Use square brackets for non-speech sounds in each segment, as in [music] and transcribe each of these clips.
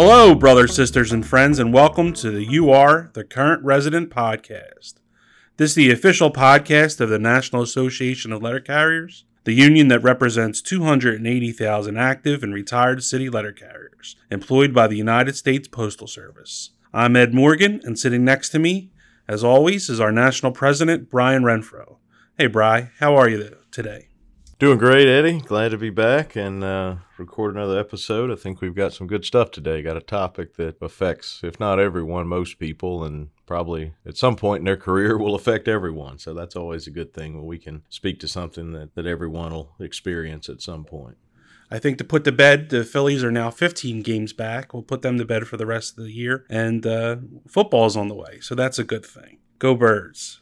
Hello, brothers, sisters, and friends, and welcome to the You Are the Current Resident podcast. This is the official podcast of the National Association of Letter Carriers, the union that represents 280,000 active and retired city letter carriers employed by the United States Postal Service. I'm Ed Morgan, and sitting next to me, as always, is our national president, Brian Renfroe. Hey, Bry, how are you today? Doing great, Eddie. Glad to be back and uh, record another episode. I think we've got some good stuff today. Got a topic that affects, if not everyone, most people, and probably at some point in their career will affect everyone. So that's always a good thing when we can speak to something that, that everyone will experience at some point. I think to put to bed, the Phillies are now 15 games back. We'll put them to bed for the rest of the year, and uh, football's on the way. So that's a good thing. Go Birds.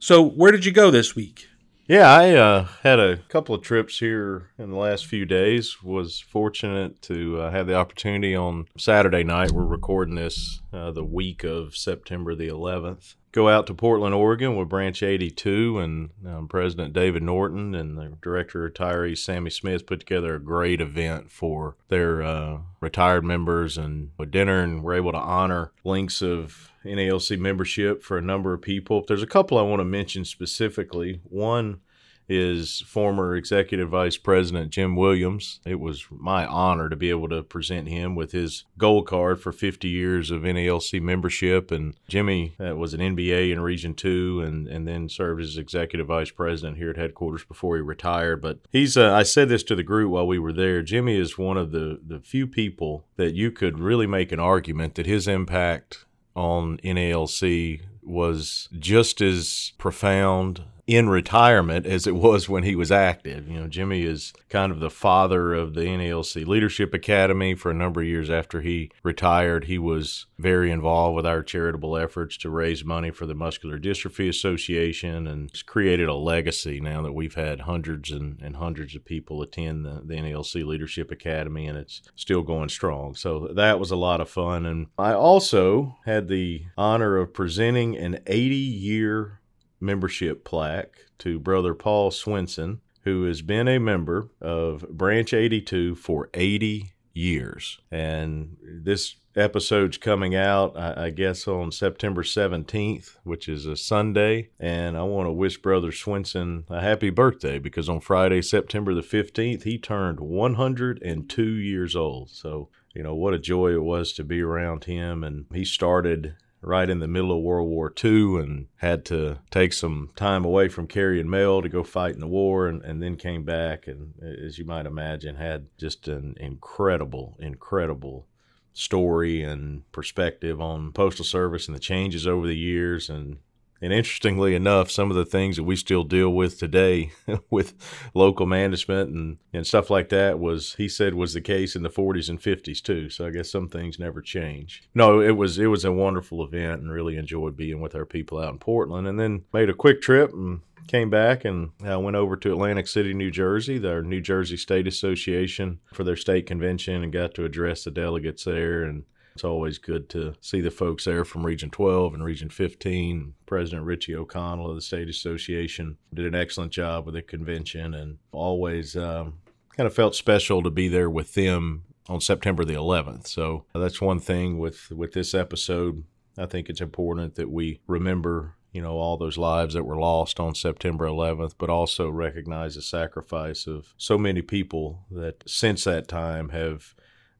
So, where did you go this week? Yeah, I uh, had a couple of trips here in the last few days. Was fortunate to uh, have the opportunity on Saturday night. We're recording this uh, the week of September the 11th. Go out to Portland, Oregon with Branch 82 and um, President David Norton and the Director of Retirees Sammy Smith put together a great event for their uh, retired members and a dinner and we're able to honor links of NALC membership for a number of people. There's a couple I want to mention specifically. One is former Executive Vice President Jim Williams. It was my honor to be able to present him with his gold card for 50 years of NALC membership. And Jimmy was an NBA in Region 2 and, and then served as Executive Vice President here at headquarters before he retired. But he's, uh, I said this to the group while we were there, Jimmy is one of the, the few people that you could really make an argument that his impact on NALC was just as profound in retirement as it was when he was active. You know, Jimmy is kind of the father of the NALC Leadership Academy. For a number of years after he retired, he was very involved with our charitable efforts to raise money for the Muscular Dystrophy Association and it's created a legacy now that we've had hundreds and, and hundreds of people attend the, the NALC Leadership Academy and it's still going strong. So that was a lot of fun. And I also had the honor of presenting an 80 year membership plaque to Brother Paul Swenson, who has been a member of Branch 82 for 80 years. And this episode's coming out, I, guess, on September 17th, which is a Sunday. And I want to wish Brother Swenson a happy birthday because on Friday, September the 15th, he turned 102 years old. So, you know, what a joy it was to be around him. And he started right in the middle of World War II and had to take some time away from carrying mail to go fight in the war and, and then came back and as you might imagine had just an incredible incredible story and perspective on postal service and the changes over the years and and interestingly enough, some of the things that we still deal with today [laughs] with local management and, and stuff like that was he said was the case in the 40s and 50s too. So I guess some things never change. No, it was it was a wonderful event and really enjoyed being with our people out in Portland. And then made a quick trip and came back and uh, went over to Atlantic City, New Jersey, their New Jersey State Association for their state convention and got to address the delegates there and it's always good to see the folks there from Region 12 and Region 15. President Richie O'Connell of the State Association did an excellent job with the convention and always um, kind of felt special to be there with them on September the 11th. So that's one thing with, with this episode. I think it's important that we remember you know all those lives that were lost on September 11th, but also recognize the sacrifice of so many people that since that time have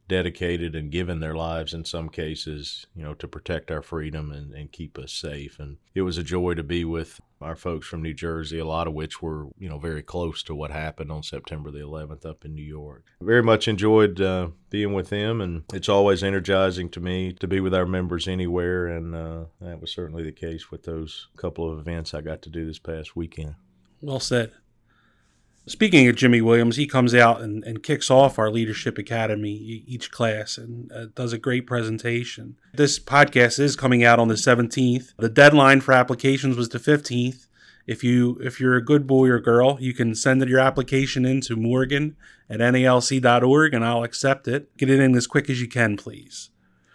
dedicated and given their lives in some cases, you know, to protect our freedom and, and keep us safe. And it was a joy to be with our folks from New Jersey, a lot of which were, you know, very close to what happened on September the 11th up in New York. Very much enjoyed uh, being with them, and it's always energizing to me to be with our members anywhere. And uh, that was certainly the case with those couple of events I got to do this past weekend. Well said. Speaking of Jimmy Williams, he comes out and, and kicks off our Leadership Academy each class and uh, does a great presentation. This podcast is coming out on the 17th. The deadline for applications was the 15th. If you if you're a good boy or girl, you can send your application in to Morgan at nalc.org and I'll accept it. Get it in as quick as you can, please.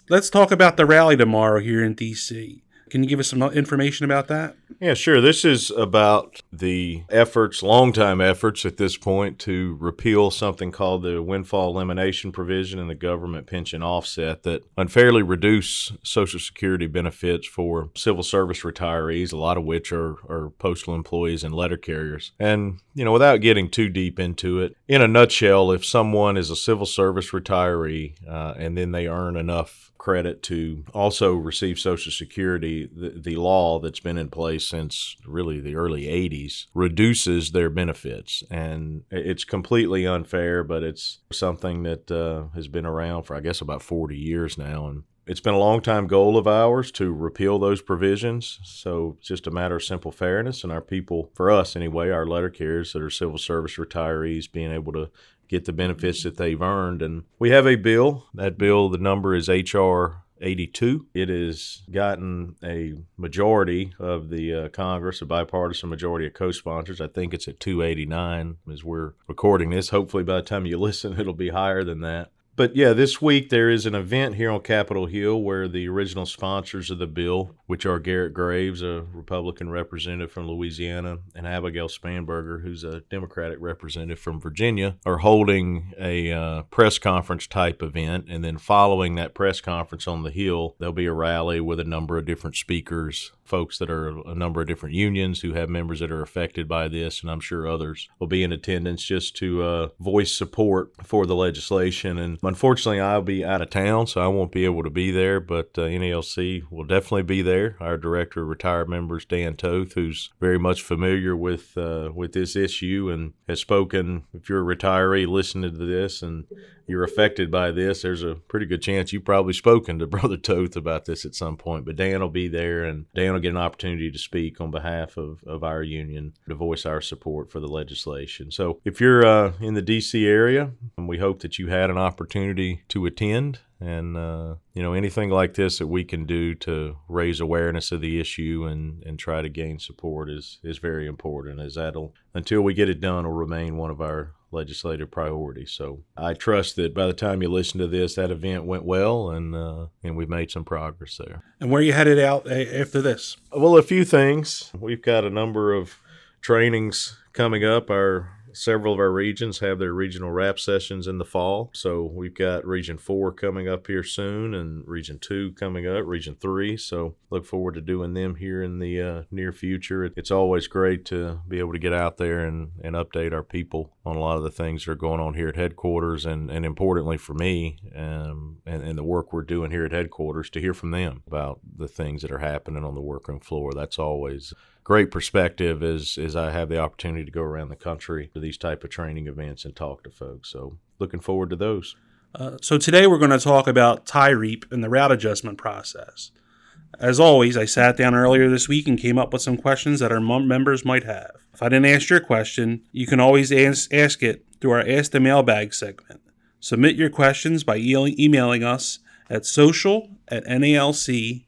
Let's talk about the rally tomorrow here in DC. Can you give us some information about that? Yeah, sure. This is about the efforts, long-time efforts at this point, to repeal something called the windfall elimination provision in the government pension offset that unfairly reduce Social Security benefits for civil service retirees, a lot of which are, are postal employees and letter carriers. And, you know, without getting too deep into it, in a nutshell, if someone is a civil service retiree uh, and then they earn enough credit to also receive Social Security, the, law that's been in place since really the early 80s reduces their benefits. And it's completely unfair, but it's something that uh, has been around for, I guess, about 40 years now. And it's been a long time goal of ours to repeal those provisions. So it's just a matter of simple fairness. And our people, for us anyway, our letter carriers that are civil service retirees, being able to get the benefits that they've earned. And we have a bill. That bill, the number is H.R. 82. It has gotten a majority of the uh, Congress, a bipartisan majority of co sponsors. I think it's at 289 as we're recording this. Hopefully, by the time you [laughs] listen, it'll be higher than that. But yeah, this week there is an event here on Capitol Hill where the original sponsors of the bill, which are Garrett Graves, a Republican representative from Louisiana, and Abigail Spanberger, who's a Democratic representative from Virginia, are holding a uh, press conference type event. And then following that press conference on the Hill, there'll be a rally with a number of different speakers folks that are a number of different unions who have members that are affected by this, and I'm sure others will be in attendance just to uh, voice support for the legislation. And unfortunately, I'll be out of town, so I won't be able to be there, but uh, NALC will definitely be there. Our director of retired members, Dan Toth, who's very much familiar with uh, with this issue and has spoken. If you're a retiree listening to this and you're affected by this, there's a pretty good chance you've probably spoken to [laughs] Brother Toth about this at some point. But Dan will be there, and Dan will get an opportunity to speak on behalf of, of our union to voice our support for the legislation. So if you're uh, in the D.C. area, we hope that you had an opportunity to attend. And, uh, you know, anything like this that we can do to raise awareness of the issue and, and try to gain support is, is very important, as that'll, until we get it done, will remain one of our legislative priorities. So I trust that by the time you listen to this, that event went well, and uh, and we've made some progress there. And where you headed out after this? Well, a few things. We've got a number of trainings coming up. Our several of our regions have their regional rap sessions in the fall. So we've got Region 4 coming up here soon and Region 2 coming up, Region 3. So look forward to doing them here in the uh, near future. It's always great to be able to get out there and, and update our people on a lot of the things that are going on here at headquarters and, and importantly for me um, and, and the work we're doing here at headquarters to hear from them about the things that are happening on the workroom floor. That's always great perspective as as I have the opportunity to go around the country to these type of training events and talk to folks. So looking forward to those. Uh, so today we're going to talk about TIAREAP and the route adjustment process. As always, I sat down earlier this week and came up with some questions that our members might have. If I didn't ask your question, you can always ask, ask it through our Ask the Mailbag segment. Submit your questions by emailing us at social at nalc.org.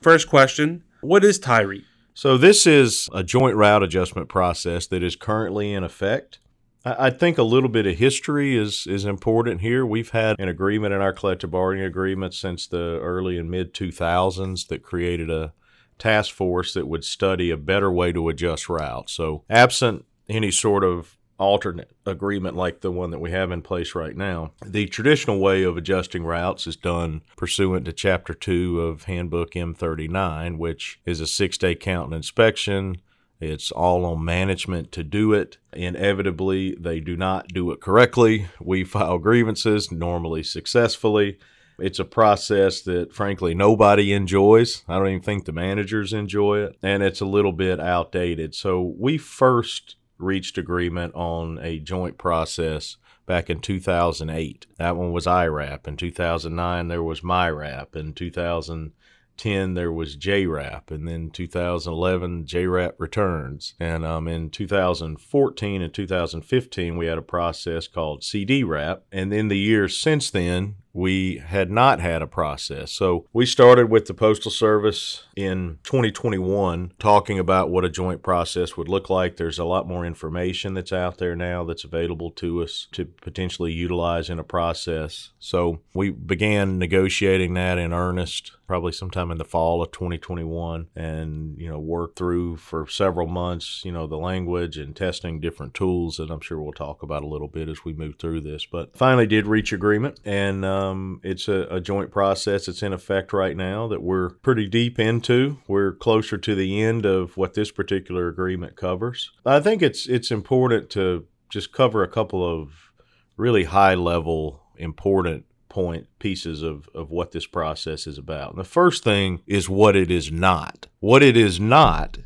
First question What is TIAREAP? So, this is a joint route adjustment process that is currently in effect. I think a little bit of history is, is important here. We've had an agreement in our collective bargaining agreement since the early and mid 2000s that created a task force that would study a better way to adjust routes. So, absent any sort of alternate agreement like the one that we have in place right now. The traditional way of adjusting routes is done pursuant to Chapter 2 of Handbook M39, which is a six day count and inspection. It's all on management to do it. Inevitably, they do not do it correctly. We file grievances, normally successfully. It's a process that, frankly, nobody enjoys. I don't even think the managers enjoy it, and it's a little bit outdated. So, we first reached agreement on a joint process back in 2008. That one was IRAP. In 2009, there was MIRAP. In 2010, there was JRAP. And then 2011, JRAP returns. And um, in 2014 and 2015, we had a process called CDRAP. And in the years since then, we had not had a process. So we started with the Postal Service in 2021 talking about what a joint process would look like. There's a lot more information that's out there now that's available to us to potentially utilize in a process. So we began negotiating that in earnest probably sometime in the fall of 2021 and, you know, work through for several months, you know, the language and testing different tools that I'm sure we'll talk about a little bit as we move through this. But finally did reach agreement and um, it's a, a joint process that's in effect right now that we're pretty deep into. We're closer to the end of what this particular agreement covers. I think it's it's important to just cover a couple of really high level important point pieces of, of what this process is about. And the first thing is what it is not. What it is not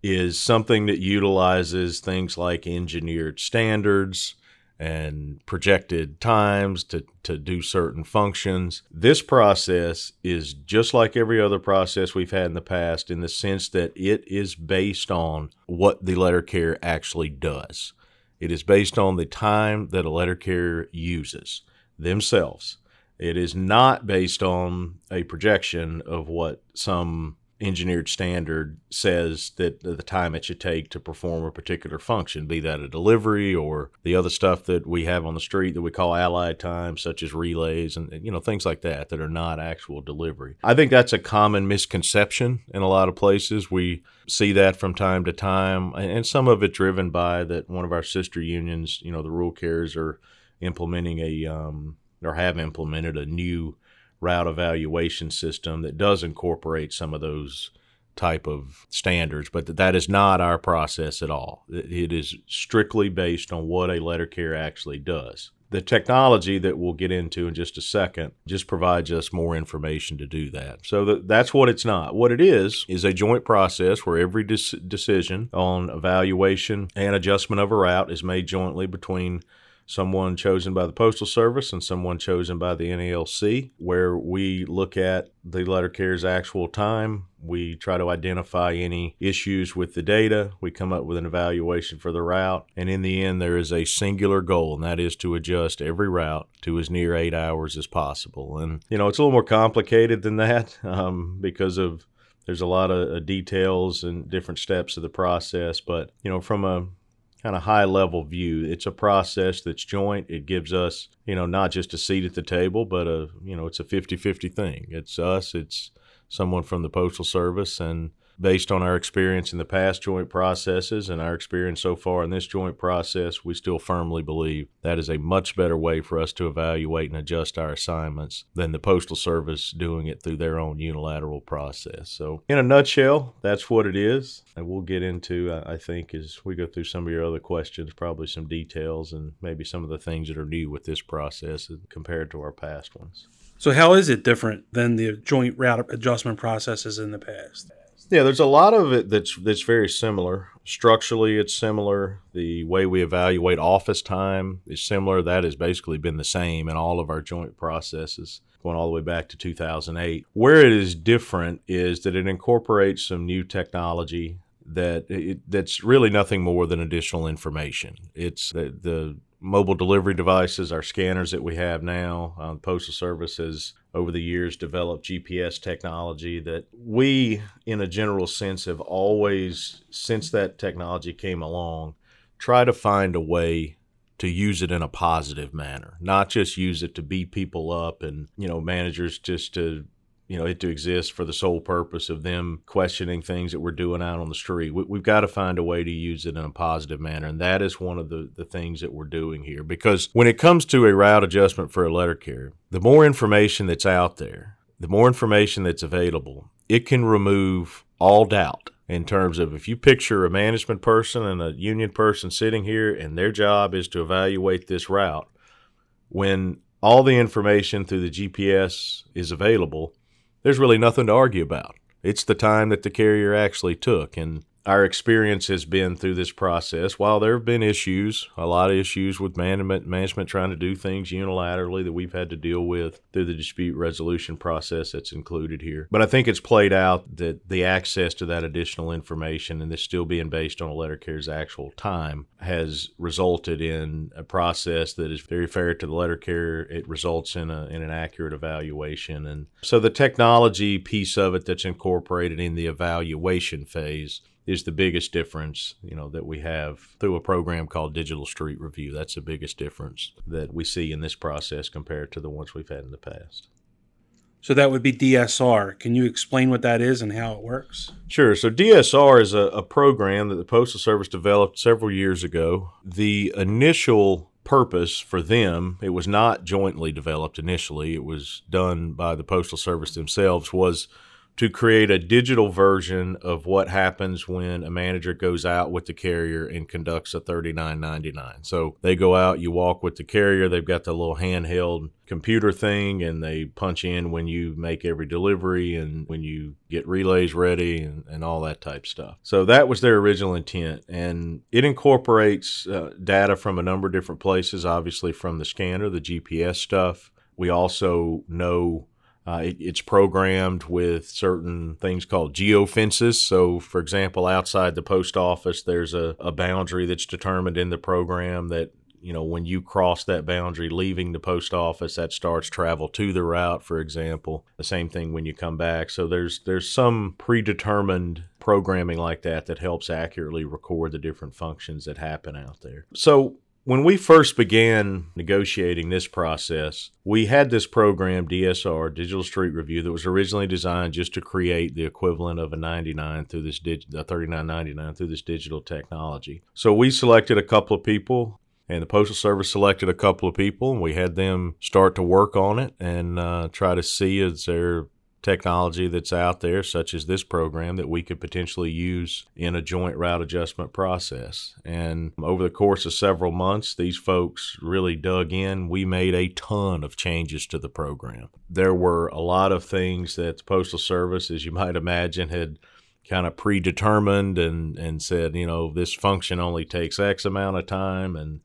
is something that utilizes things like engineered standards and projected times to, to do certain functions. This process is just like every other process we've had in the past in the sense that it is based on what the letter carrier actually does. It is based on the time that a letter carrier uses themselves. It is not based on a projection of what some engineered standard says that the time it should take to perform a particular function, be that a delivery or the other stuff that we have on the street that we call allied time, such as relays and you know things like that that are not actual delivery. I think that's a common misconception in a lot of places. We see that from time to time, and some of it driven by that one of our sister unions, you know, the rural carriers are implementing a um, or have implemented a new route evaluation system that does incorporate some of those type of standards, but that is not our process at all. It is strictly based on what a letter carrier actually does. The technology that we'll get into in just a second just provides us more information to do that. So that, that's what it's not. What it is is a joint process where every decision on evaluation and adjustment of a route is made jointly between someone chosen by the Postal Service and someone chosen by the NALC, where we look at the letter carrier's actual time. We try to identify any issues with the data. We come up with an evaluation for the route. And in the end, there is a singular goal, and that is to adjust every route to as near eight hours as possible. And, you know, it's a little more complicated than that [laughs] um, because of there's a lot of uh, details and different steps of the process. But, you know, from a kind of high level view. It's a process that's joint. It gives us, you know, not just a seat at the table, but a, you know, it's a 50-50 thing. It's us, it's someone from the postal service and based on our experience in the past joint processes and our experience so far in this joint process, we still firmly believe that is a much better way for us to evaluate and adjust our assignments than the Postal Service doing it through their own unilateral process. So, in a nutshell, that's what it is. And we'll get into, uh, I think, as we go through some of your other questions, probably some details and maybe some of the things that are new with this process compared to our past ones. So, how is it different than the joint route adjustment processes in the past? Yeah, there's a lot of it that's that's very similar. Structurally, it's similar. The way we evaluate office time is similar. That has basically been the same in all of our joint processes going all the way back to 2008. Where it is different is that it incorporates some new technology that it, that's really nothing more than additional information. It's the, the mobile delivery devices, our scanners that we have now. Uh, Postal Service has, over the years, developed GPS technology that we, in a general sense, have always, since that technology came along, try to find a way to use it in a positive manner, not just use it to beat people up and, you know, managers just to you know, it to exist for the sole purpose of them questioning things that we're doing out on the street. We, have got to find a way to use it in a positive manner. And that is one of the, the things that we're doing here. Because when it comes to a route adjustment for a letter carrier, the more information that's out there, the more information that's available, it can remove all doubt in terms of if you picture a management person and a union person sitting here and their job is to evaluate this route, when all the information through the GPS is available, there's really nothing to argue about. It's the time that the carrier actually took. And our experience has been through this process. While there have been issues, a lot of issues with management, management trying to do things unilaterally that we've had to deal with through the dispute resolution process that's included here. But I think it's played out that the access to that additional information and this still being based on a letter carrier's actual time has resulted in a process that is very fair to the letter carrier. It results in a in an accurate evaluation. And so the technology piece of it that's incorporated in the evaluation phase is the biggest difference, you know, that we have through a program called Digital Street Review. That's the biggest difference that we see in this process compared to the ones we've had in the past. So that would be DSR. Can you explain what that is and how it works? Sure. So DSR is a, a program that the Postal Service developed several years ago. The initial purpose for them, it was not jointly developed initially, it was done by the Postal Service themselves, was to create a digital version of what happens when a manager goes out with the carrier and conducts a 3999. So they go out, you walk with the carrier, they've got the little handheld computer thing and they punch in when you make every delivery and when you get relays ready and, and all that type stuff. So that was their original intent and it incorporates uh, data from a number of different places, obviously from the scanner, the GPS stuff. We also know uh, it, it's programmed with certain things called geofences. So, for example, outside the post office, there's a, a boundary that's determined in the program that you know when you cross that boundary leaving the post office that starts travel to the route for example. The same thing when you come back. So there's there's some predetermined programming like that that helps accurately record the different functions that happen out there. So when we first began negotiating this process, we had this program, DSR, Digital Street Review, that was originally designed just to create the equivalent of a 99 through this dig- a 39.99 through this digital technology. So we selected a couple of people and the postal service selected a couple of people and we had them start to work on it and uh, try to see is there technology that's out there, such as this program, that we could potentially use in a joint route adjustment process. And over the course of several months, these folks really dug in. We made a ton of changes to the program. There were a lot of things that the Postal Service, as you might imagine, had kind of predetermined and, and said, you know, this function only takes X amount of time and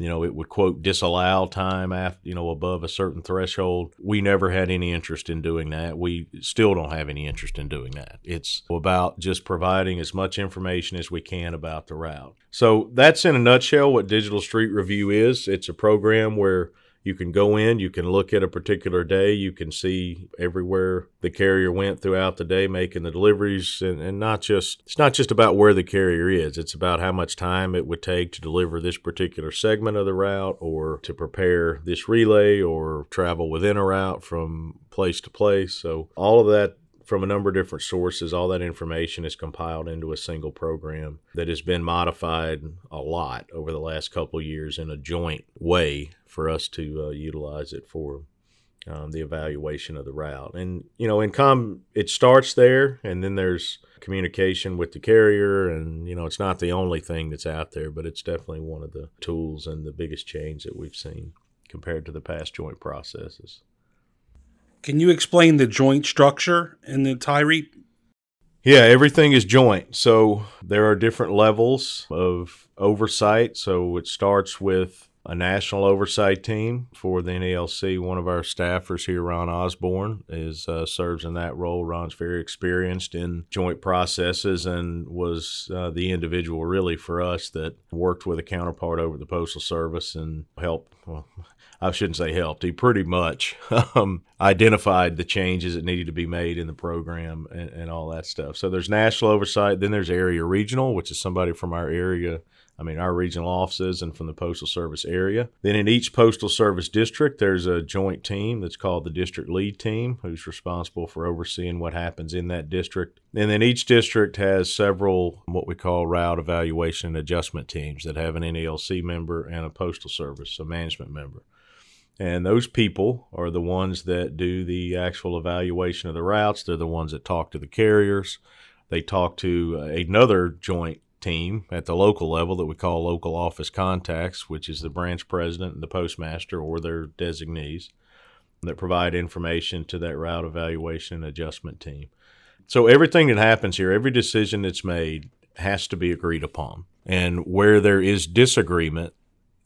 you know, it would quote disallow time after, you know, above a certain threshold. We never had any interest in doing that. We still don't have any interest in doing that. It's about just providing as much information as we can about the route. So that's in a nutshell what Digital Street Review is. It's a program where you can go in, you can look at a particular day, you can see everywhere the carrier went throughout the day making the deliveries and, and not just it's not just about where the carrier is, it's about how much time it would take to deliver this particular segment of the route or to prepare this relay or travel within a route from place to place. So all of that from a number of different sources. All that information is compiled into a single program that has been modified a lot over the last couple years in a joint way for us to uh, utilize it for um, the evaluation of the route. And you know, in com, it starts there, and then there's communication with the carrier, and you know, it's not the only thing that's out there, but it's definitely one of the tools and the biggest change that we've seen compared to the past joint processes. Can you explain the joint structure in the TIAREAP? Yeah, everything is joint. So there are different levels of oversight. So it starts with a national oversight team for the NALC. One of our staffers here, Ron Osborne, is uh, serves in that role. Ron's very experienced in joint processes and was uh, the individual really for us that worked with a counterpart over the Postal Service and helped. Well, I shouldn't say helped. He pretty much [laughs] um, identified the changes that needed to be made in the program and, and all that stuff. So there's national oversight. Then there's area regional, which is somebody from our area I mean, our regional offices and from the Postal Service area. Then in each Postal Service district, there's a joint team that's called the District Lead Team, who's responsible for overseeing what happens in that district. And then each district has several what we call route evaluation and adjustment teams that have an NALC member and a Postal Service, a management member. And those people are the ones that do the actual evaluation of the routes. They're the ones that talk to the carriers. They talk to uh, another joint team at the local level that we call local office contacts, which is the branch president and the postmaster or their designees that provide information to that route evaluation and adjustment team. So everything that happens here, every decision that's made has to be agreed upon. And where there is disagreement,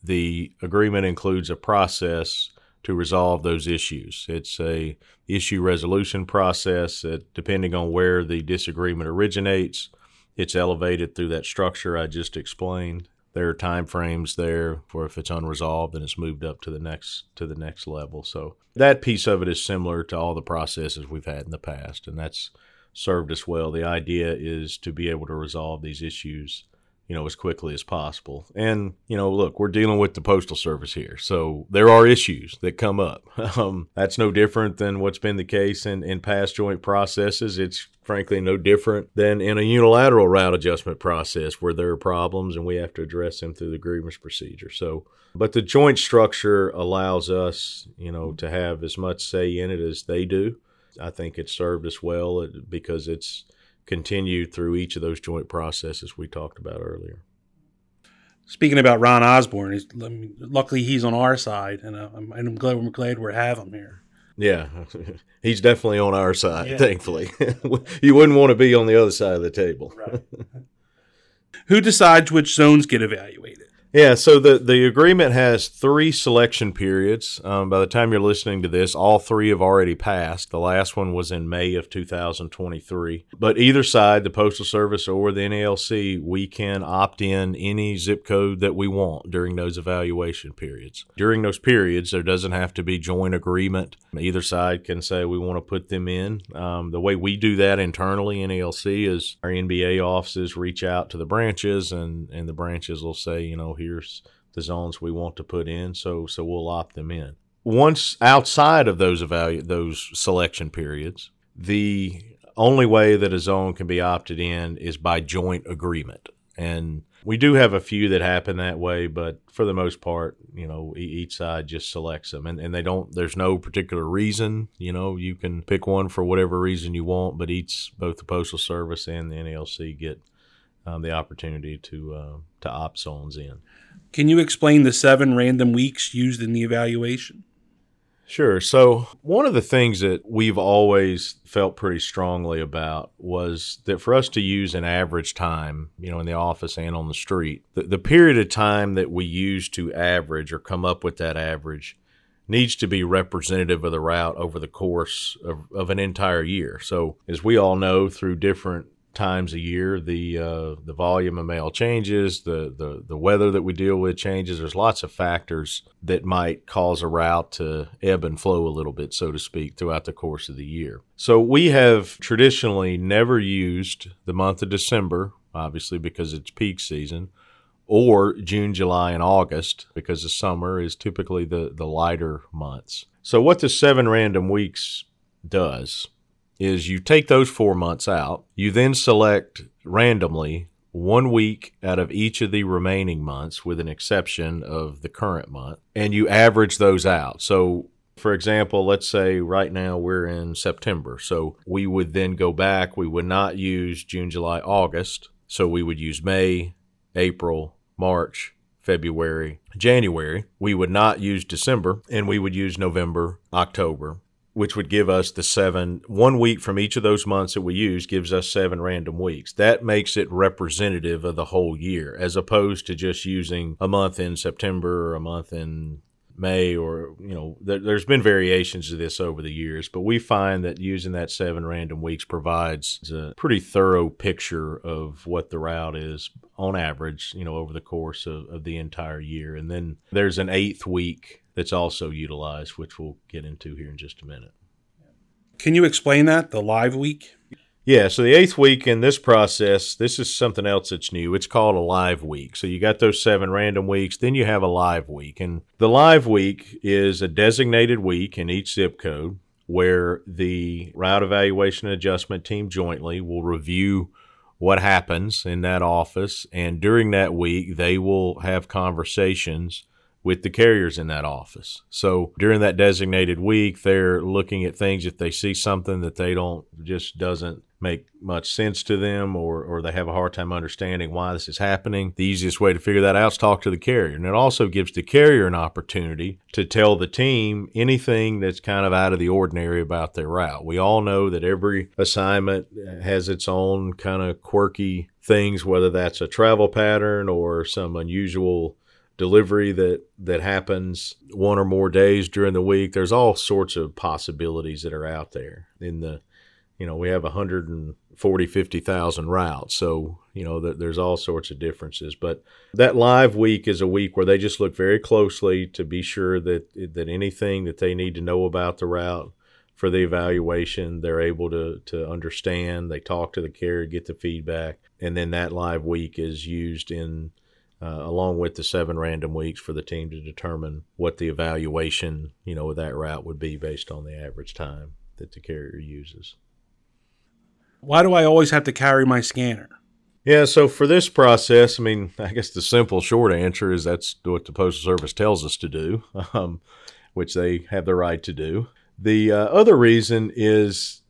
the agreement includes a process to resolve those issues. It's a issue resolution process that depending on where the disagreement originates, it's elevated through that structure I just explained. There are time frames there for if it's unresolved and it's moved up to the next to the next level. So that piece of it is similar to all the processes we've had in the past, and that's served us well. The idea is to be able to resolve these issues you know, as quickly as possible. And, you know, look, we're dealing with the Postal Service here. So there are issues that come up. [laughs] Um, that's no different than what's been the case in, in past joint processes. It's frankly no different than in a unilateral route adjustment process where there are problems and we have to address them through the grievance procedure. So, but the joint structure allows us, you know, to have as much say in it as they do. I think it's served us well because it's continued through each of those joint processes we talked about earlier. Speaking about Ron Osborne, he's, luckily he's on our side, and uh, I'm, I'm glad we're glad we have him here. Yeah, [laughs] he's definitely on our side. Yeah. Thankfully, [laughs] you wouldn't want to be on the other side of the table. Right. [laughs] Who decides which zones get evaluated? Yeah, so the, the agreement has three selection periods. Um, by the time you're listening to this, all three have already passed. The last one was in May of 2023. But either side, the Postal Service or the NALC, we can opt in any zip code that we want during those evaluation periods. During those periods, there doesn't have to be joint agreement. Either side can say we want to put them in. Um, the way we do that internally, NALC, is our NBA offices reach out to the branches, and, and the branches will say, you know, here's the zones we want to put in. So so we'll opt them in. Once outside of those evalu- those selection periods, the only way that a zone can be opted in is by joint agreement. And we do have a few that happen that way, but for the most part, you know, each side just selects them and, and they don't, there's no particular reason, you know, you can pick one for whatever reason you want, but each, both the Postal Service and the NALC get um, the opportunity to, uh, to opt zones in. Can you explain the seven random weeks used in the evaluation? Sure. So, one of the things that we've always felt pretty strongly about was that for us to use an average time, you know, in the office and on the street, the, the period of time that we use to average or come up with that average needs to be representative of the route over the course of, of an entire year. So, as we all know, through different times a year. The uh, the volume of mail changes, the, the the weather that we deal with changes. There's lots of factors that might cause a route to ebb and flow a little bit, so to speak, throughout the course of the year. So we have traditionally never used the month of December, obviously because it's peak season, or June, July, and August because the summer is typically the the lighter months. So what the seven random weeks does is you take those four months out. You then select randomly one week out of each of the remaining months, with an exception of the current month, and you average those out. So, for example, let's say right now we're in September. So we would then go back. We would not use June, July, August. So we would use May, April, March, February, January. We would not use December, and we would use November, October, which would give us the seven one week from each of those months that we use gives us seven random weeks. That makes it representative of the whole year as opposed to just using a month in september or a month in may or you know there, has been variations of this over the years but we find that using that seven random weeks provides a pretty thorough picture of what the route is on average you know over the course of, of the entire year. And then there's an eighth week that's also utilized, which we'll get into here in just a minute. Can you explain that, the live week? Yeah, so the eighth week in this process, this is something else that's new. It's called a live week. So you got those seven random weeks, then you have a live week. And the live week is a designated week in each zip code where the route evaluation and adjustment team jointly will review what happens in that office. And during that week, they will have conversations with the carriers in that office. So during that designated week, they're looking at things if they see something that they don't just doesn't make much sense to them or, or they have a hard time understanding why this is happening. The easiest way to figure that out is talk to the carrier. And it also gives the carrier an opportunity to tell the team anything that's kind of out of the ordinary about their route. We all know that every assignment has its own kind of quirky things, whether that's a travel pattern or some unusual delivery that that happens one or more days during the week there's all sorts of possibilities that are out there in the you know we have 140 50,000 routes so you know that there's all sorts of differences but that live week is a week where they just look very closely to be sure that that anything that they need to know about the route for the evaluation. They're able to, to understand, they talk to the carrier, get the feedback, and then that live week is used in uh, along with the seven random weeks for the team to determine what the evaluation, you know, of that route would be based on the average time that the carrier uses. Why do I always have to carry my scanner? Yeah, so for this process, I mean, [laughs] I guess the simple short answer is that's what the Postal Service tells us to do, [laughs] um, which they have the right to do. The uh, other reason is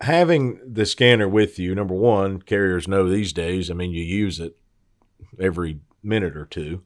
having the scanner with you. Number one, carriers know these days, I mean, you use it every minute or two.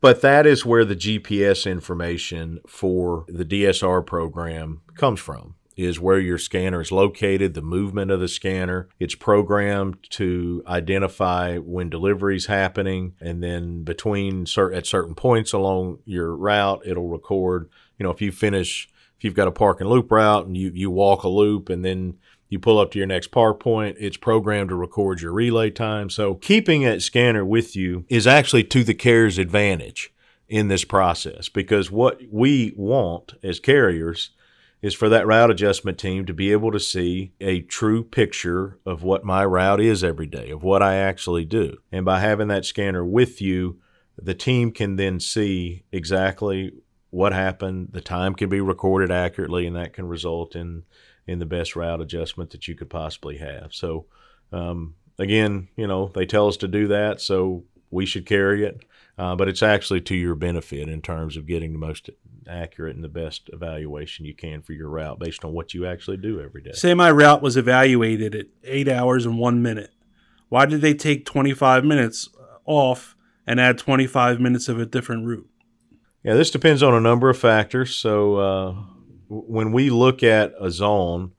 But that is where the GPS information for the DSR program comes from is where your scanner is located, the movement of the scanner. It's programmed to identify when delivery is happening, and then between cert- at certain points along your route, it'll record. You know, if you finish, if you've got a park and loop route, and you you walk a loop, and then you pull up to your next park point, it's programmed to record your relay time. So keeping that scanner with you is actually to the carrier's advantage in this process because what we want as carriers is for that route adjustment team to be able to see a true picture of what my route is every day, of what I actually do. And by having that scanner with you, the team can then see exactly what happened. The time can be recorded accurately, and that can result in in the best route adjustment that you could possibly have. So, um, again, you know, they tell us to do that, so we should carry it. Uh, but it's actually to your benefit in terms of getting the most accurate and the best evaluation you can for your route based on what you actually do every day. Say my route was evaluated at eight hours and one minute. Why did they take 25 minutes off and add 25 minutes of a different route? Yeah, this depends on a number of factors. So uh, when we look at a zone,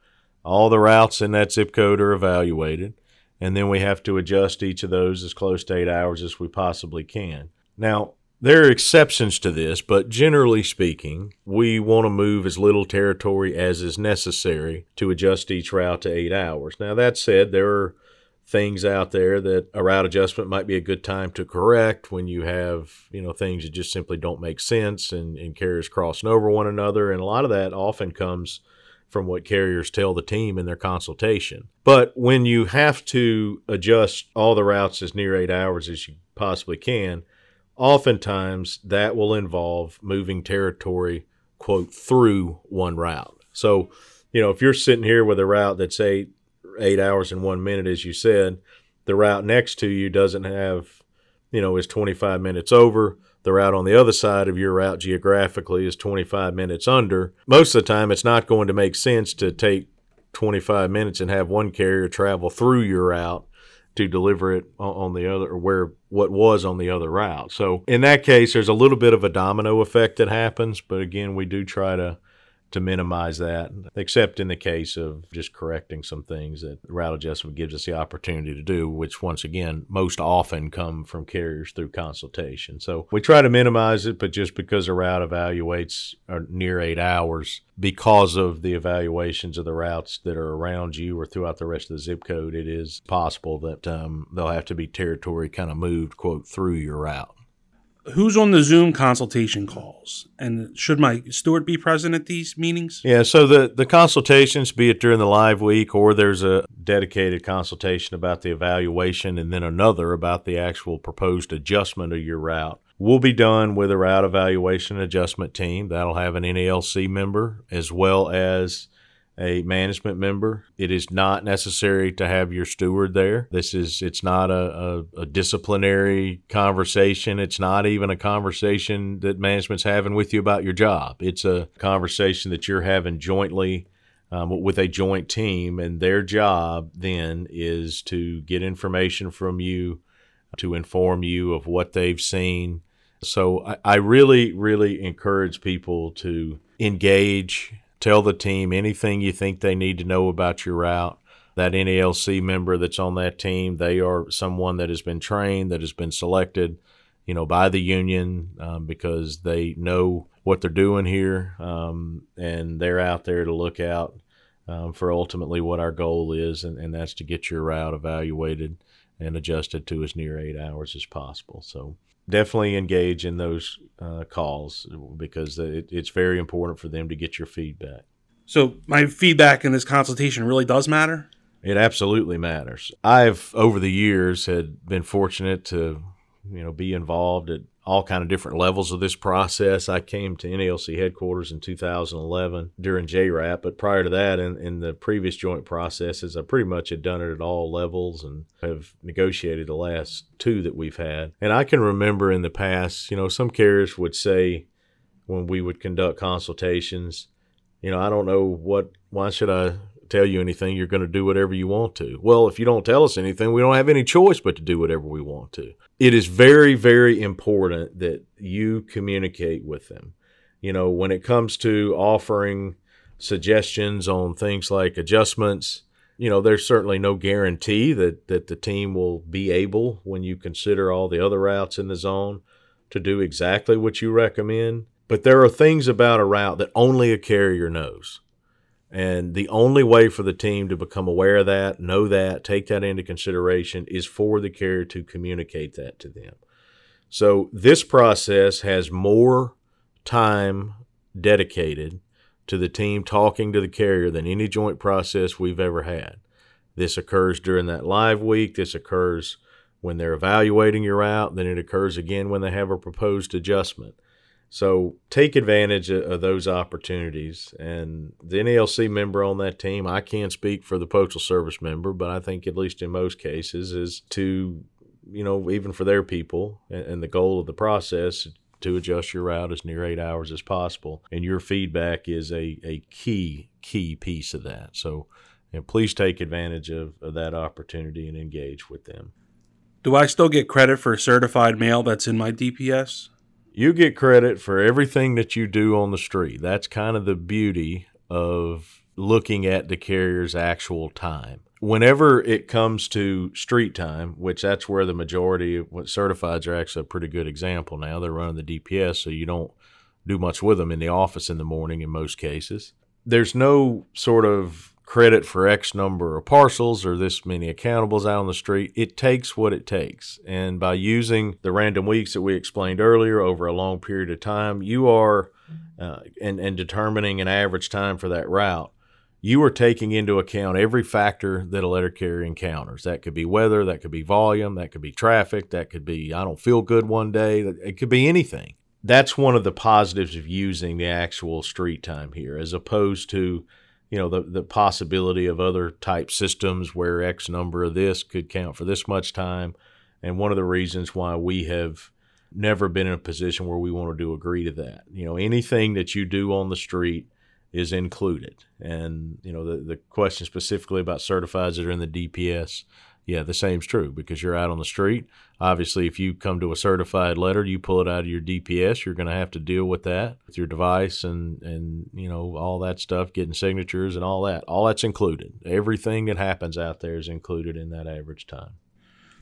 all the routes in that zip code are evaluated, and then we have to adjust each of those as close to eight hours as we possibly can. Now, there are exceptions to this, but generally speaking, we want to move as little territory as is necessary to adjust each route to eight hours. Now, that said, there are things out there that a route adjustment might be a good time to correct when you have, you know, things that just simply don't make sense and, and carriers crossing over one another. And a lot of that often comes from what carriers tell the team in their consultation. But when you have to adjust all the routes as near eight hours as you possibly can, oftentimes that will involve moving territory, quote, through one route. So, you know, if you're sitting here with a route that's eight, eight hours and one minute, as you said, the route next to you doesn't have, you know, is 25 minutes over. The route on the other side of your route geographically is 25 minutes under. Most of the time, it's not going to make sense to take 25 minutes and have one carrier travel through your route to deliver it on the other or where what was on the other route. So in that case, there's a little bit of a domino effect that happens, but again, we do try to to minimize that, except in the case of just correcting some things that route adjustment gives us the opportunity to do, which once again, most often come from carriers through consultation. So we try to minimize it, but just because a route evaluates near eight hours, because of the evaluations of the routes that are around you or throughout the rest of the zip code, it is possible that um, they'll have to be territory kind of moved, quote, through your route who's on the Zoom consultation calls, and should my steward be present at these meetings? Yeah, so the the consultations, be it during the live week or there's a dedicated consultation about the evaluation, and then another about the actual proposed adjustment of your route, will be done with a route evaluation adjustment team that'll have an NALC member as well as a management member. It is not necessary to have your steward there. This is it's not a, a, a, disciplinary conversation. It's not even a conversation that management's having with you about your job. It's a conversation that you're having jointly um, with a joint team, and their job then is to get information from you, to inform you of what they've seen. So I, I really, really encourage people to engage Tell the team anything you think they need to know about your route. That NALC member that's on that team, they are someone that has been trained, that has been selected, you know, by the union um, because they know what they're doing here, um, and they're out there to look out um, for ultimately what our goal is, and, and that's to get your route evaluated and adjusted to as near eight hours as possible. So definitely engage in those uh, calls because it, it's very important for them to get your feedback. So my feedback in this consultation really does matter. It absolutely matters. I've over the years had been fortunate to, you know, be involved at all kind of different levels of this process. I came to NALC headquarters in 2011 during JRAP, but prior to that, in, in the previous joint processes, I pretty much had done it at all levels and have negotiated the last two that we've had. And I can remember in the past, you know, some carriers would say when we would conduct consultations, you know, I don't know what, why should I tell you anything. You're going to do whatever you want to. Well, if you don't tell us anything, we don't have any choice but to do whatever we want to. It is very, very important that you communicate with them. You know, when it comes to offering suggestions on things like adjustments, you know, there's certainly no guarantee that, that the team will be able, when you consider all the other routes in the zone, to do exactly what you recommend. But there are things about a route that only a carrier knows. And the only way for the team to become aware of that, know that, take that into consideration is for the carrier to communicate that to them. So this process has more time dedicated to the team talking to the carrier than any joint process we've ever had. This occurs during that live week. This occurs when they're evaluating your route. Then it occurs again when they have a proposed adjustment. So take advantage of those opportunities. And the NALC member on that team, I can't speak for the Postal Service member, but I think at least in most cases is to, you know, even for their people and the goal of the process to adjust your route as near eight hours as possible. And your feedback is a, a key, key piece of that. So you know, please take advantage of, of that opportunity and engage with them. Do I still get credit for certified mail that's in my DPS? You get credit for everything that you do on the street. That's kind of the beauty of looking at the carrier's actual time. Whenever it comes to street time, which that's where the majority of what certifieds are actually a pretty good example now. They're running the DPS, so you don't do much with them in the office in the morning in most cases. There's no sort of credit for X number of parcels or this many accountables out on the street. It takes what it takes. And by using the random weeks that we explained earlier over a long period of time, you are, uh, and, and determining an average time for that route, you are taking into account every factor that a letter carrier encounters. That could be weather, that could be volume, that could be traffic, that could be I don't feel good one day, it could be anything. That's one of the positives of using the actual street time here, as opposed to you know the the possibility of other type systems where x number of this could count for this much time. And one of the reasons why we have never been in a position where we want to agree to that. You know anything that you do on the street is included. And you know the, the question specifically about certifieds that are in the dps yeah, the same's true because you're out on the street. Obviously, if you come to a certified letter, you pull it out of your DPS, you're going to have to deal with that with your device and and you know all that stuff, getting signatures and all that. All that's included. Everything that happens out there is included in that average time.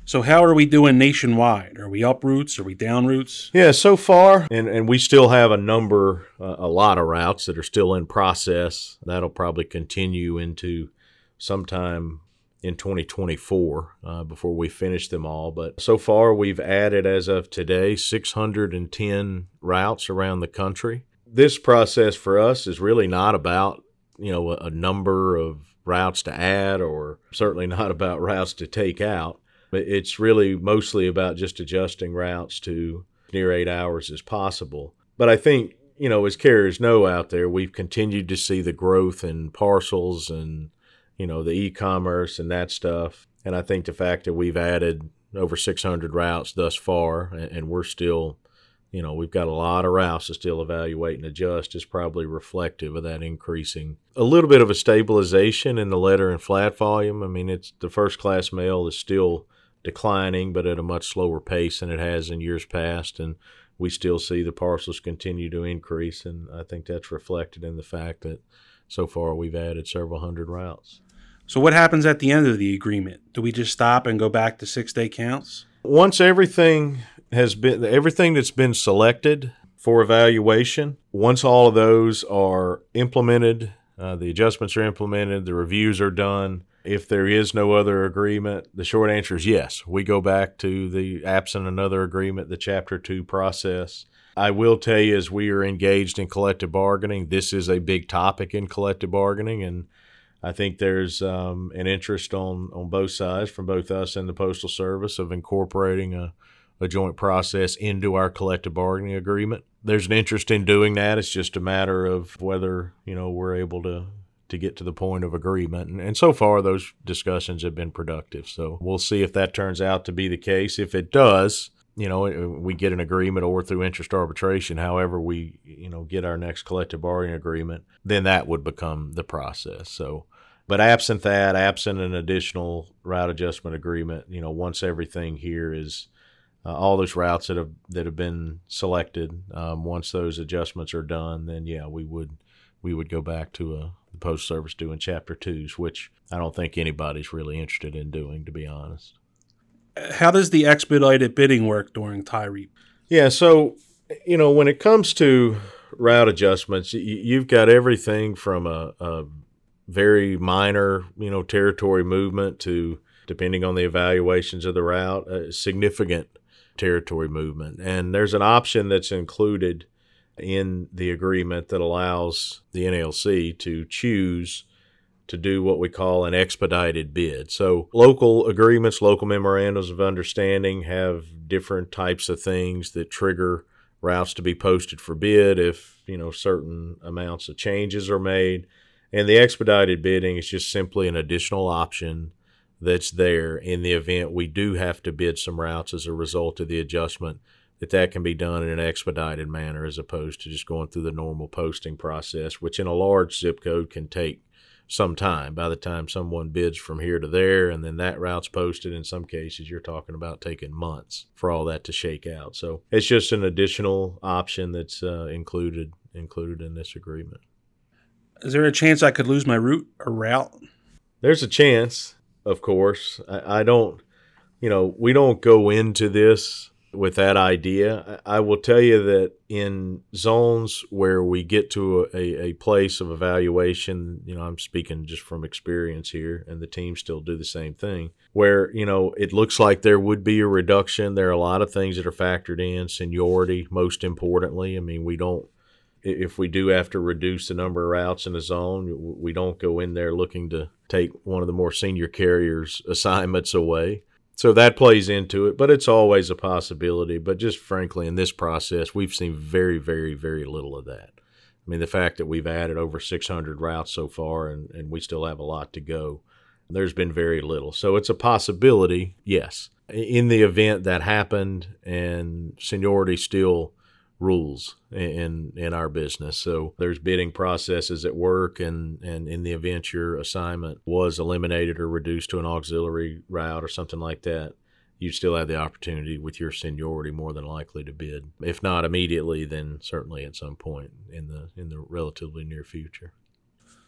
So how are we doing nationwide? Are we up routes? Are we down routes? Yeah, so far, and and we still have a number, uh, a lot of routes that are still in process. That'll probably continue into sometime in 2024 uh, before we finish them all. But so far, we've added, as of today, 610 routes around the country. This process for us is really not about, you know, a, a number of routes to add or certainly [laughs] not about routes to take out. It's really mostly about just adjusting routes to near eight hours as possible. But I think, you know, as carriers know out there, we've continued to see the growth in parcels and you know, the e-commerce and that stuff. And I think the fact that we've added over 600 routes thus far, and we're still, you know, we've got a lot of routes to still evaluate and adjust is probably reflective of that increasing. A little bit of a stabilization in the letter and flat volume. I mean, it's the first class mail is still declining, but at a much slower pace than it has in years past. And we still see the parcels continue to increase. And I think that's reflected in the fact that so far we've added several hundred routes. So what happens at the end of the agreement? Do we just stop and go back to six day counts? Once everything has been everything that's been selected for evaluation, once all of those are implemented, uh, the adjustments are implemented, the reviews are done, If there is no other agreement, the short answer is yes. We go back to the absent another agreement, the Chapter 2 process. I will tell you, as we are engaged in collective bargaining, this is a big topic in collective bargaining, and I think there's um, an interest on on both sides, from both us and the Postal Service, of incorporating a, a joint process into our collective bargaining agreement. There's an interest in doing that. It's just a matter of whether you know we're able to to get to the point of agreement. And, and so far, those discussions have been productive. So we'll see if that turns out to be the case. If it does, you know, we get an agreement or through interest arbitration, however we, you know, get our next collective bargaining agreement, then that would become the process. So, but absent that, absent an additional route adjustment agreement, you know, once everything here is uh, all those routes that have that have been selected, um, once those adjustments are done, then yeah, we would we would go back to a the post service doing chapter twos, which I don't think anybody's really interested in doing, to be honest how does the expedited bidding work during TIAREAP? Yeah, so you know when it comes to route adjustments, you've got everything from a, a very minor, you know, territory movement to depending on the evaluations of the route, a significant territory movement. And there's an option that's included in the agreement that allows the NALC to choose to do what we call an expedited bid. So, local agreements, local memorandums of understanding have different types of things that trigger routes to be posted for bid if, you know, certain amounts of changes are made. And the expedited bidding is just simply an additional option that's there in the event we do have to bid some routes as a result of the adjustment that that can be done in an expedited manner as opposed to just going through the normal posting process which in a large zip code can take some time by the time someone bids from here to there and then that route's posted in some cases you're talking about taking months for all that to shake out. So it's just an additional option that's uh, included included in this agreement. Is there a chance i could lose my route or route? There's a chance of course. I, I don't you know we don't go into this with that idea. I will tell you that in zones where we get to a, a place of evaluation, you know, I'm speaking just from experience here, and the team still do the same thing, where, you know, it looks like there would be a reduction. There are a lot of things that are factored in, seniority, most importantly. I mean, we don't if we do have to reduce the number of routes in a zone, we don't go in there looking to take one of the more senior carriers' [laughs] assignments away. So that plays into it, but it's always a possibility. But just frankly, in this process, we've seen very, very, very little of that. I mean, the fact that we've added over 600 routes so far and, and we still have a lot to go, there's been very little. So it's a possibility, yes. In the event that happened and seniority still rules in in our business. So there's bidding processes at work, and and in the event your assignment was eliminated or reduced to an auxiliary route or something like that, you still have the opportunity with your seniority more than likely to bid. If not immediately, then certainly at some point in the in the relatively near future.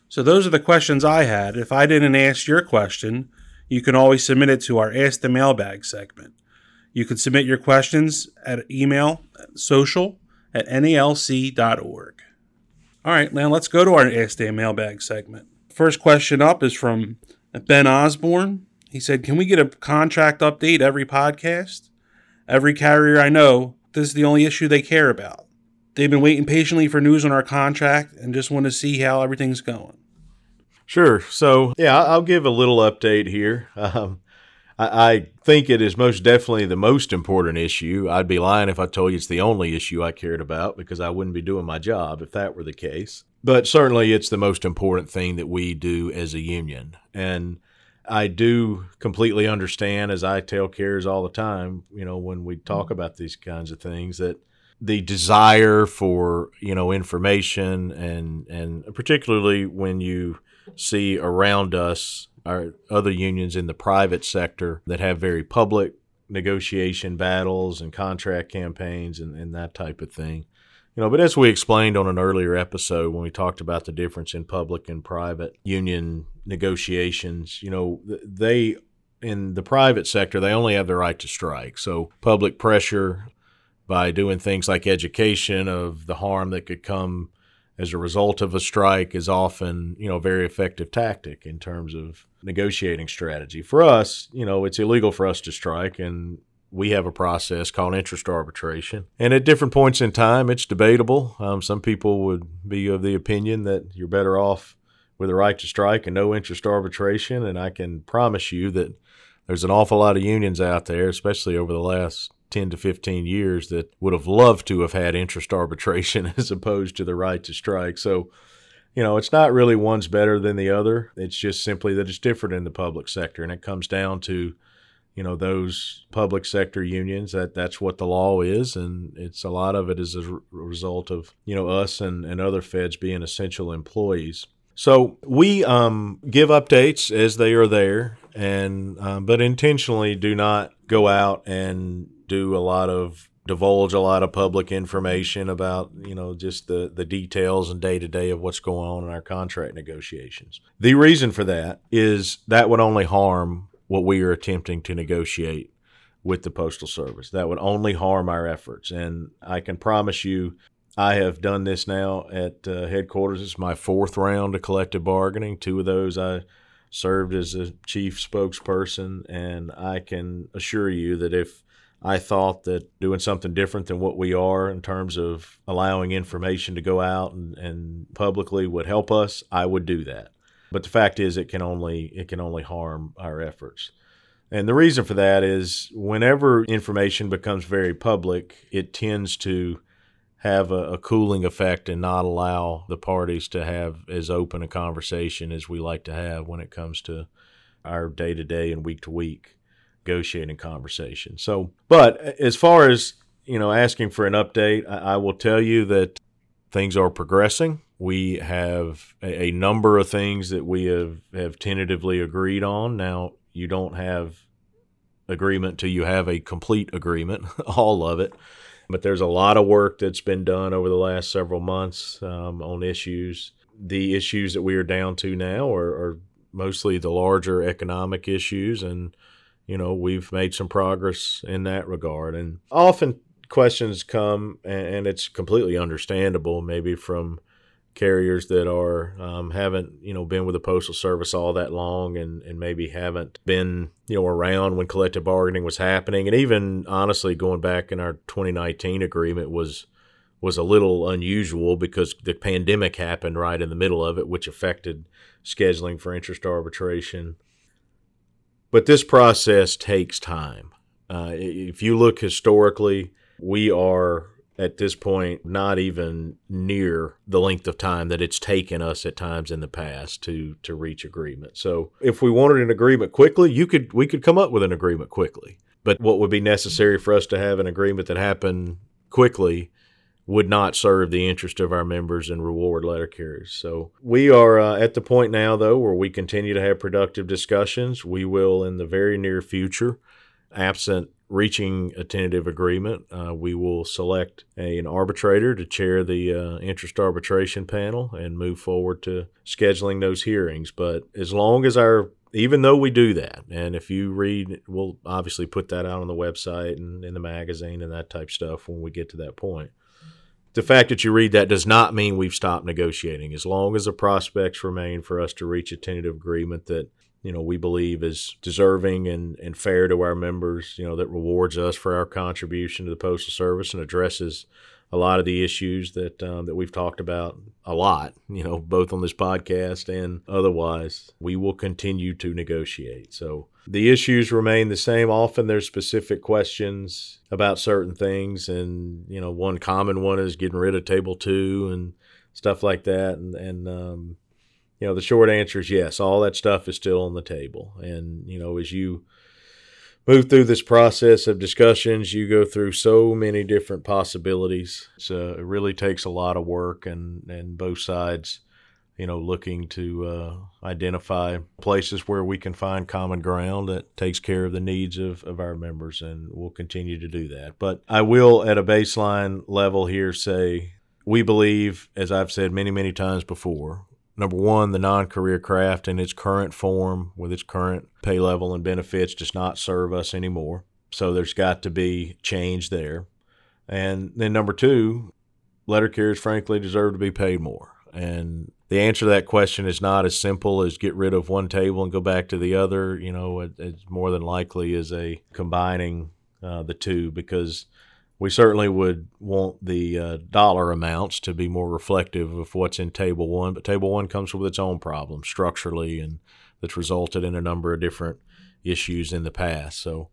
So those are the questions I had. If I didn't ask your question, you can always submit it to our Ask the Mailbag segment. You can submit your questions at email social at nalc.org. All right, now let's go to our Ask the Mailbag segment. First question up is from Ben Osborne. He said, Can we get a contract update every podcast? Every carrier I know, this is the only issue they care about. They've been waiting patiently for news on our contract and just want to see how everything's going. Sure. So, yeah, I'll give a little update here. Um, I, think it is most definitely the most important issue. I'd be lying if I told you it's the only issue I cared about because I wouldn't be doing my job if that were the case. But certainly it's the most important thing that we do as a union. And I do completely understand, as I tell carriers all the time, you know, when we talk mm-hmm. about these kinds of things, that the desire for you know information and and particularly when you see around us our other unions in the private sector that have very public negotiation battles and contract campaigns and, and that type of thing. You know, but as we explained on an earlier episode when we talked about the difference in public and private union negotiations, you know, they in the private sector they only have the right to strike. So public pressure by doing things like education of the harm that could come as a result of a strike is often, you know, a very effective tactic in terms of negotiating strategy. For us, you know, it's illegal for us to strike, and we have a process called interest arbitration. And at different points in time, it's debatable. Um, some people would be of the opinion that you're better off with a right to strike and no interest arbitration. And I can promise you that there's an awful lot of unions out there, especially over the last 10 to 15 years, that would have loved to have had interest [laughs] arbitration as opposed to the right to strike. So, you know, it's not really one's better than the other. It's just simply that it's different in the public sector. And it comes down to, you know, those public sector unions that that's what the law is. And it's a lot of it is a result of, you know, us and, and other feds being essential employees. So we um, give updates as they are there, and um, but intentionally do not go out and do a lot of divulge a lot of public information about you know just the the details and day to day of what's going on in our contract negotiations. The reason for that is that would only harm what we are attempting to negotiate with the postal service. That would only harm our efforts, and I can promise you I have done this now at uh, headquarters. It's my fourth round of collective bargaining. Two of those I served as a chief spokesperson, and I can assure you that if I thought that doing something different than what we are in terms of allowing information to go out and, and publicly would help us, I would do that. But the fact is, it can only it can only harm our efforts. And the reason for that is whenever information becomes very public, it tends to have a, a, cooling effect and not allow the parties to have as open a conversation as we like to have when it comes to our day to day and week to week negotiating conversation. So, but as far as you know, asking for an update, I, I will tell you that things are progressing. We have a, a number of things that we have, have tentatively agreed on. Now, you don't have agreement till you have a complete agreement, [laughs] all of it. But there's a lot of work that's been done over the last several months um, on issues. The issues that we are down to now are, are mostly the larger economic issues, and you know we've made some progress in that regard. And often questions come, and it's completely understandable, maybe from carriers that are um, haven't you know been with the postal service all that long and and maybe haven't been you know around when collective bargaining was happening and even honestly going back in our 2019 agreement was was a little unusual because the pandemic happened right in the middle of it which affected scheduling for interest arbitration but this process takes time uh, if you look historically we are at this point not even near the length of time that it's taken us at times in the past to to reach agreement. So if we wanted an agreement quickly, you could we could come up with an agreement quickly. But what would be necessary for us to have an agreement that happened quickly would not serve the interest of our members and reward letter carriers. So we are uh, at the point now, though, where we continue to have productive discussions. We will, in the very near future, absent reaching a tentative agreement, uh, we will select a, an arbitrator to chair the uh, interest arbitration panel and move forward to scheduling those hearings. But as long as our even though we do that, and if you read, we'll obviously put that out on the website and in the magazine and that type stuff when we get to that point. The fact that you read that does not mean we've stopped negotiating. As long as the prospects remain for us to reach a tentative agreement that you know we believe is deserving and, and fair to our members you know that rewards us for our contribution to the postal service and addresses a lot of the issues that um, that we've talked about a lot you know both on this podcast and otherwise we will continue to negotiate so the issues remain the same often there's specific questions about certain things and you know one common one is getting rid of table 2 and stuff like that and and um, you know, the short answer is yes. All that stuff is still on the table. And, you know, as you move through this process of discussions, you go through so many different possibilities. So it really takes a lot of work and, and both sides, you know, looking to uh, identify places where we can find common ground that takes care of the needs of, of our members. And we'll continue to do that. But I will, at a baseline level here, say we believe, as I've said many, many times before, number one, the non career craft in its current form with its current pay level and benefits does not serve us anymore. So there's got to be change there. And then number two, letter carriers frankly deserve to be paid more. And the answer to that question is not as simple as get rid of one table and go back to the other. You know, it, it's more than likely is a combining uh, the two because we certainly would want the uh, dollar amounts to be more reflective of what's in table one, but table one comes with its own problems structurally and that's resulted in a number of different issues in the past. So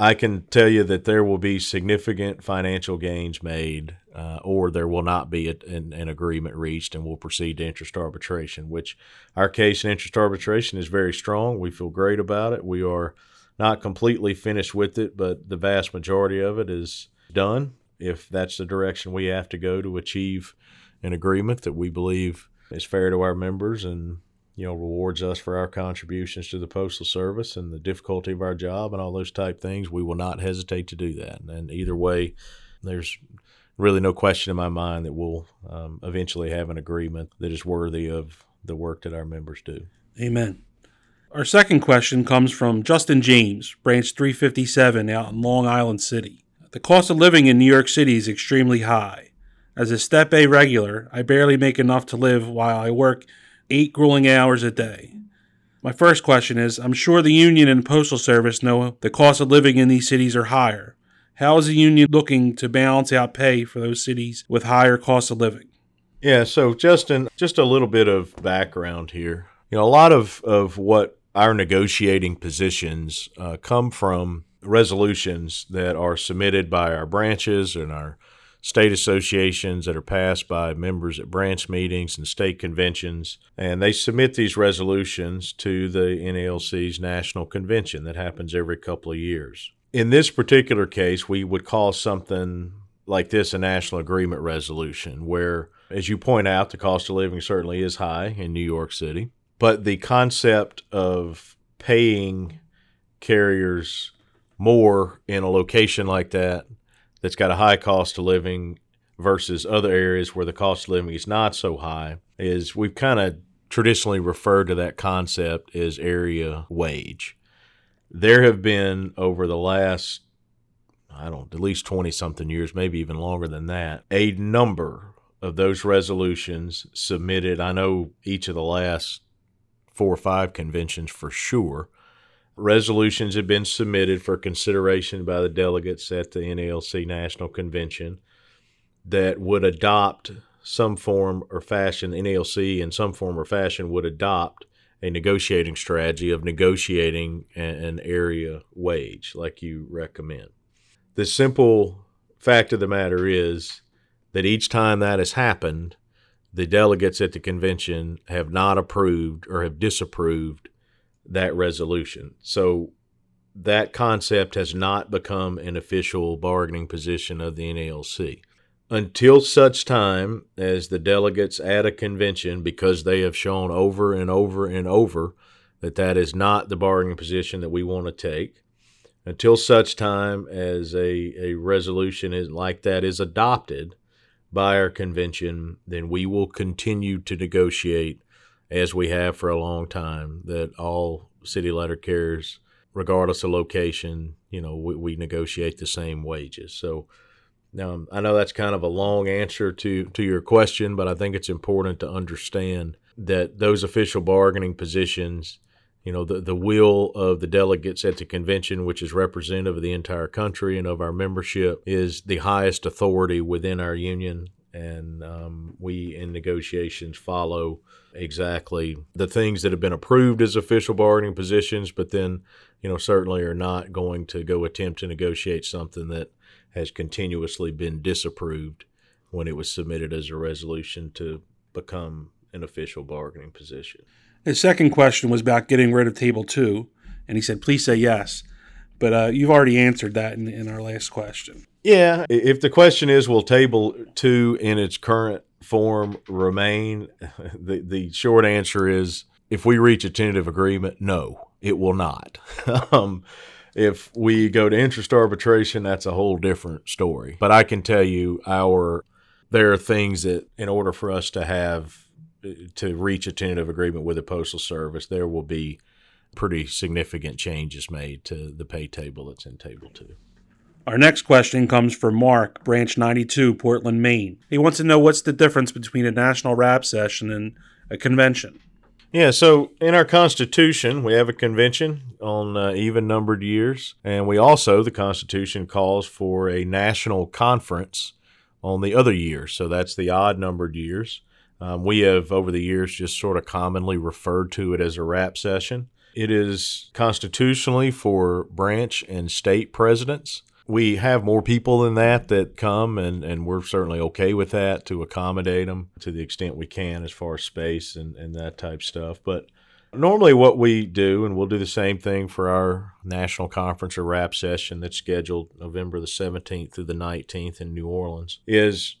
I can tell you that there will be significant financial gains made, uh, or there will not be a, an, an, agreement reached, and we'll proceed to interest arbitration. Which our case in interest arbitration is very strong. We feel great about it. We are not completely finished with it, but the vast majority of it is done if that's the direction we have to go to achieve an agreement that we believe is fair to our members and you know rewards us for our contributions to the postal service and the difficulty of our job and all those type things we will not hesitate to do that. And either way there's really no question in my mind that we'll um, eventually have an agreement that is worthy of the work that our members do. Amen. Our second question comes from Justin James, branch 357 out in Long Island City. The cost of living in New York City is extremely high. As a Step A regular, I barely make enough to live while I work eight grueling hours a day. My first question is I'm sure the union and postal service know the cost of living in these cities are higher. How is the union looking to balance out pay for those cities with higher cost of living? Yeah, so Justin, just a little bit of background here. You know, a lot of, of what our negotiating positions uh, come from resolutions that are submitted by our branches and our state associations that are passed by members at branch meetings and state conventions. And they submit these resolutions to the NALC's national convention that happens every couple of years. In this particular case, we would call something like this a national agreement resolution, where, as you point out, the cost of living certainly is high in New York City. But the concept of paying carriers more in a location like that that's got a high cost of living versus other areas where the cost of living is not so high is we've kind of traditionally referred to that concept as area wage. There have been over the last I don't at least 20 something years, maybe even longer than that, a number of those resolutions submitted. I know each of the last four or five conventions for sure resolutions have been submitted for consideration by the delegates at the NALC National Convention that would adopt some form or fashion, NALC in some form or fashion would adopt a negotiating strategy of negotiating an area wage like you recommend. The simple fact of the matter is that each time that has happened, the delegates at the convention have not approved or have disapproved that resolution. So that concept has not become an official bargaining position of the NALC. Until such time as the delegates at a convention, because they have shown over and over and over that that is not the bargaining position that we want to take, until such time as a, a resolution is like that is adopted by our convention, then we will continue to negotiate as we have for a long time, that all city letter carriers, regardless of location, you know, we, we negotiate the same wages. So now I know that's kind of a long answer to, to your question, but I think it's important to understand that those official bargaining positions, you know, the, the will of the delegates at the convention, which is representative of the entire country and of our membership, is the highest authority within our union and um, we in negotiations follow exactly the things that have been approved as official bargaining positions, but then you know certainly are not going to go attempt to negotiate something that has continuously been disapproved when it was submitted as a resolution to become an official bargaining position. His second question was about getting rid of Table Two, and he said, "Please say yes." But uh, you've already answered that in, in our last question. Yeah. If the question is, will table two in its current form remain? [laughs] The, the short answer is if we reach a tentative agreement, no, it will not. [laughs] um, if we go to interest arbitration, that's a whole different story. But I can tell you, our there are things that, in order for us to have to reach a tentative agreement with the postal service, there will be pretty significant changes made to the pay table that's in table two. Our next question comes from Mark, Branch 92, Portland, Maine. He wants to know what's the difference between a national rap session and a convention. Yeah, so in our Constitution, we have a convention on uh, even numbered years. And we also, the Constitution calls for a national conference on the other years. So that's the odd numbered years. Um, we have, over the years, just sort of commonly referred to it as a rap session. It is constitutionally for branch and state presidents we have more people than that that come, and, and we're certainly okay with that to accommodate them to the extent we can as far as space and, and that type stuff. But normally, what we do, and we'll do the same thing for our national conference or rap session that's scheduled November the 17th through the 19th in New Orleans, is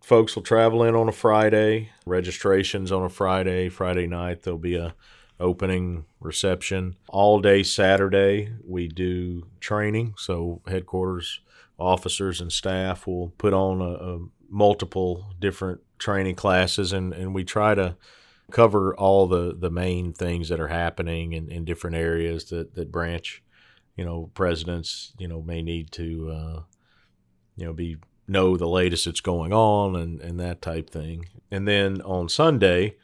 folks will travel in on a Friday, registrations on a Friday, Friday night. There'll be a opening reception. All day Saturday, we do training. So, headquarters officers and staff will put on a, a multiple different training classes, and, and we try to cover all the, the main things that are happening in, in different areas that, that branch, you know, presidents, you know, may need to, uh, you know, be know the latest that's going on and, and that type thing. And then on Sunday,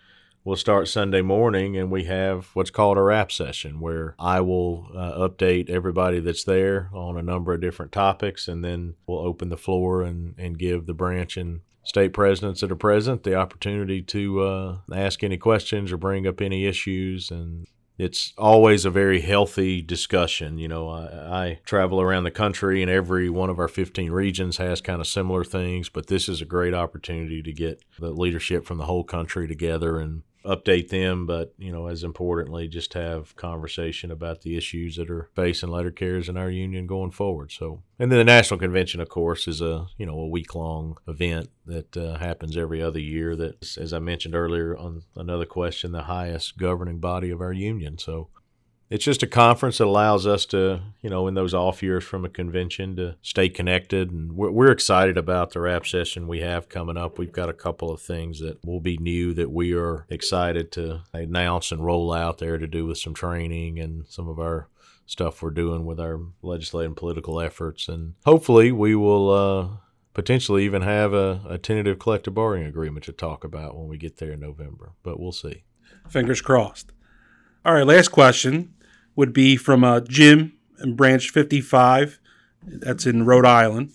we'll start Sunday morning and we have what's called a rap session where I will uh, update everybody that's there on a number of different topics and then we'll open the floor and, and give the branch and state presidents that are present the opportunity to uh, ask any questions or bring up any issues and it's always a very healthy discussion. You know, I, I, travel around the country and every one of our 15 regions has kind of similar things, but this is a great opportunity to get the leadership from the whole country together and update them, but you know, as importantly, just have conversation about the issues that are facing letter carriers in our union going forward. So, and then the national convention, of course, is a you know a week long event that uh, happens every other year. That, as I mentioned earlier on another question, the highest governing body of our union. So, it's just a conference that allows us to, you know, in those off years from a convention to stay connected. And we're, we're, excited about the rap session we have coming up. We've got a couple of things that will be new that we are excited to announce and roll out there to do with some training and some of our stuff we're doing with our legislative and political efforts. And hopefully we will, uh, potentially even have a, a tentative collective bargaining agreement to talk about when we get there in November, but we'll see. Fingers crossed. All right, last question would be from uh, Jim in Branch 55. That's in Rhode Island.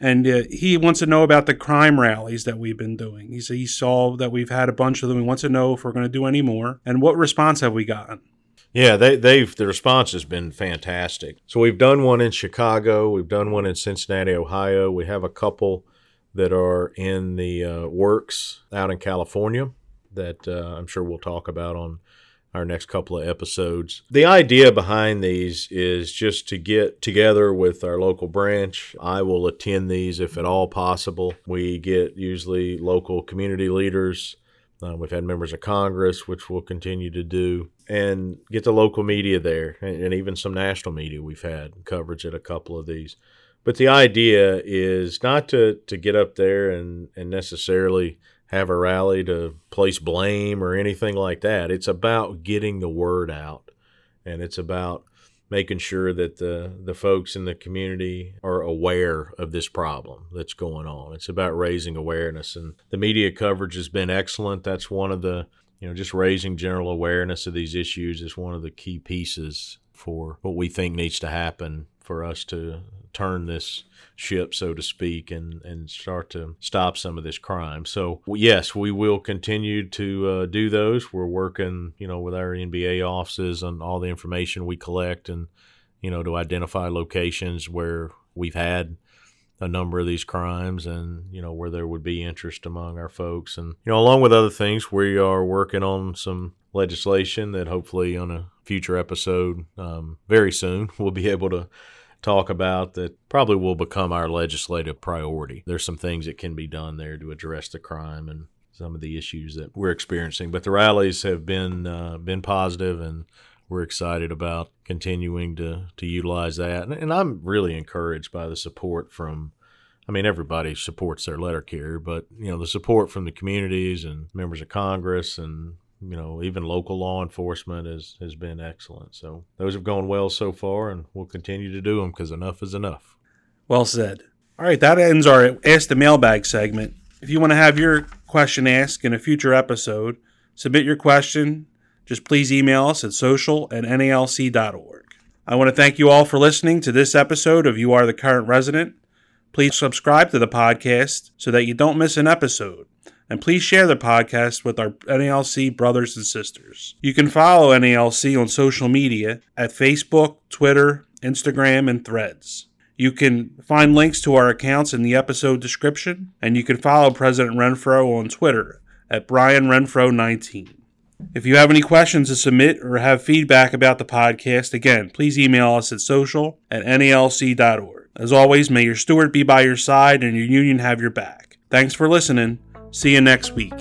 And uh, he wants to know about the crime rallies that we've been doing. He said he saw that we've had a bunch of them. He wants to know if we're going to do any more and what response have we gotten. Yeah, they, they've the response has been fantastic. So we've done one in Chicago, we've done one in Cincinnati, Ohio. We have a couple that are in the uh, works out in California that uh, I'm sure we'll talk about on our next couple of episodes. The idea behind these is just to get together with our local branch. I will attend these if at all possible. We get usually local community leaders. Uh, we've had members of Congress, which we'll continue to do, and get the local media there, and, and even some national media. We've had coverage at a couple of these. But the idea is not to, to get up there and, and necessarily have a rally to place blame or anything like that. It's about getting the word out, and it's about making sure that the the folks in the community are aware of this problem that's going on. It's about raising awareness, and the media coverage has been excellent. That's one of the you know just raising general awareness of these issues is one of the key pieces for what we think needs to happen for us to turn this ship, so to speak, and, and start to stop some of this crime. So, yes, we will continue to uh, do those. We're working, you know, with our NBA offices on all the information we collect and, you know, to identify locations where we've had a number of these crimes and you know where there would be interest among our folks and you know along with other things we are working on some legislation that hopefully on a future episode um, very soon [laughs] we'll be able to talk about that probably will become our legislative priority. There's some things that can be done there to address the crime and some of the issues that we're experiencing. But the rallies have been uh, been positive, and we're excited about continuing to to utilize that. And, and I'm really encouraged by the support from. I mean, everybody supports their letter carrier, but you know the support from the communities and members of Congress and you know, even local law enforcement has, has been excellent. So those have gone well so far, and we'll continue to do them because enough is enough. Well said. All right, that ends our Ask the Mailbag segment. If you want to have your question asked in a future episode, submit your question. Just please email us at social at nalc.org. I want to thank you all for listening to this episode of You Are the Current Resident. Please subscribe to the podcast so that you don't miss an episode. And please share the podcast with our NALC brothers and sisters. You can follow NALC on social media at Facebook, Twitter, Instagram, and Threads. You can find links to our accounts in the episode description, and you can follow President Renfroe on Twitter at Brian Renfroe19. If you have any questions to submit or have feedback about the podcast, again, please email us at social at nalc.org. As always, may your steward be by your side and your union have your back. Thanks for listening. See you next week.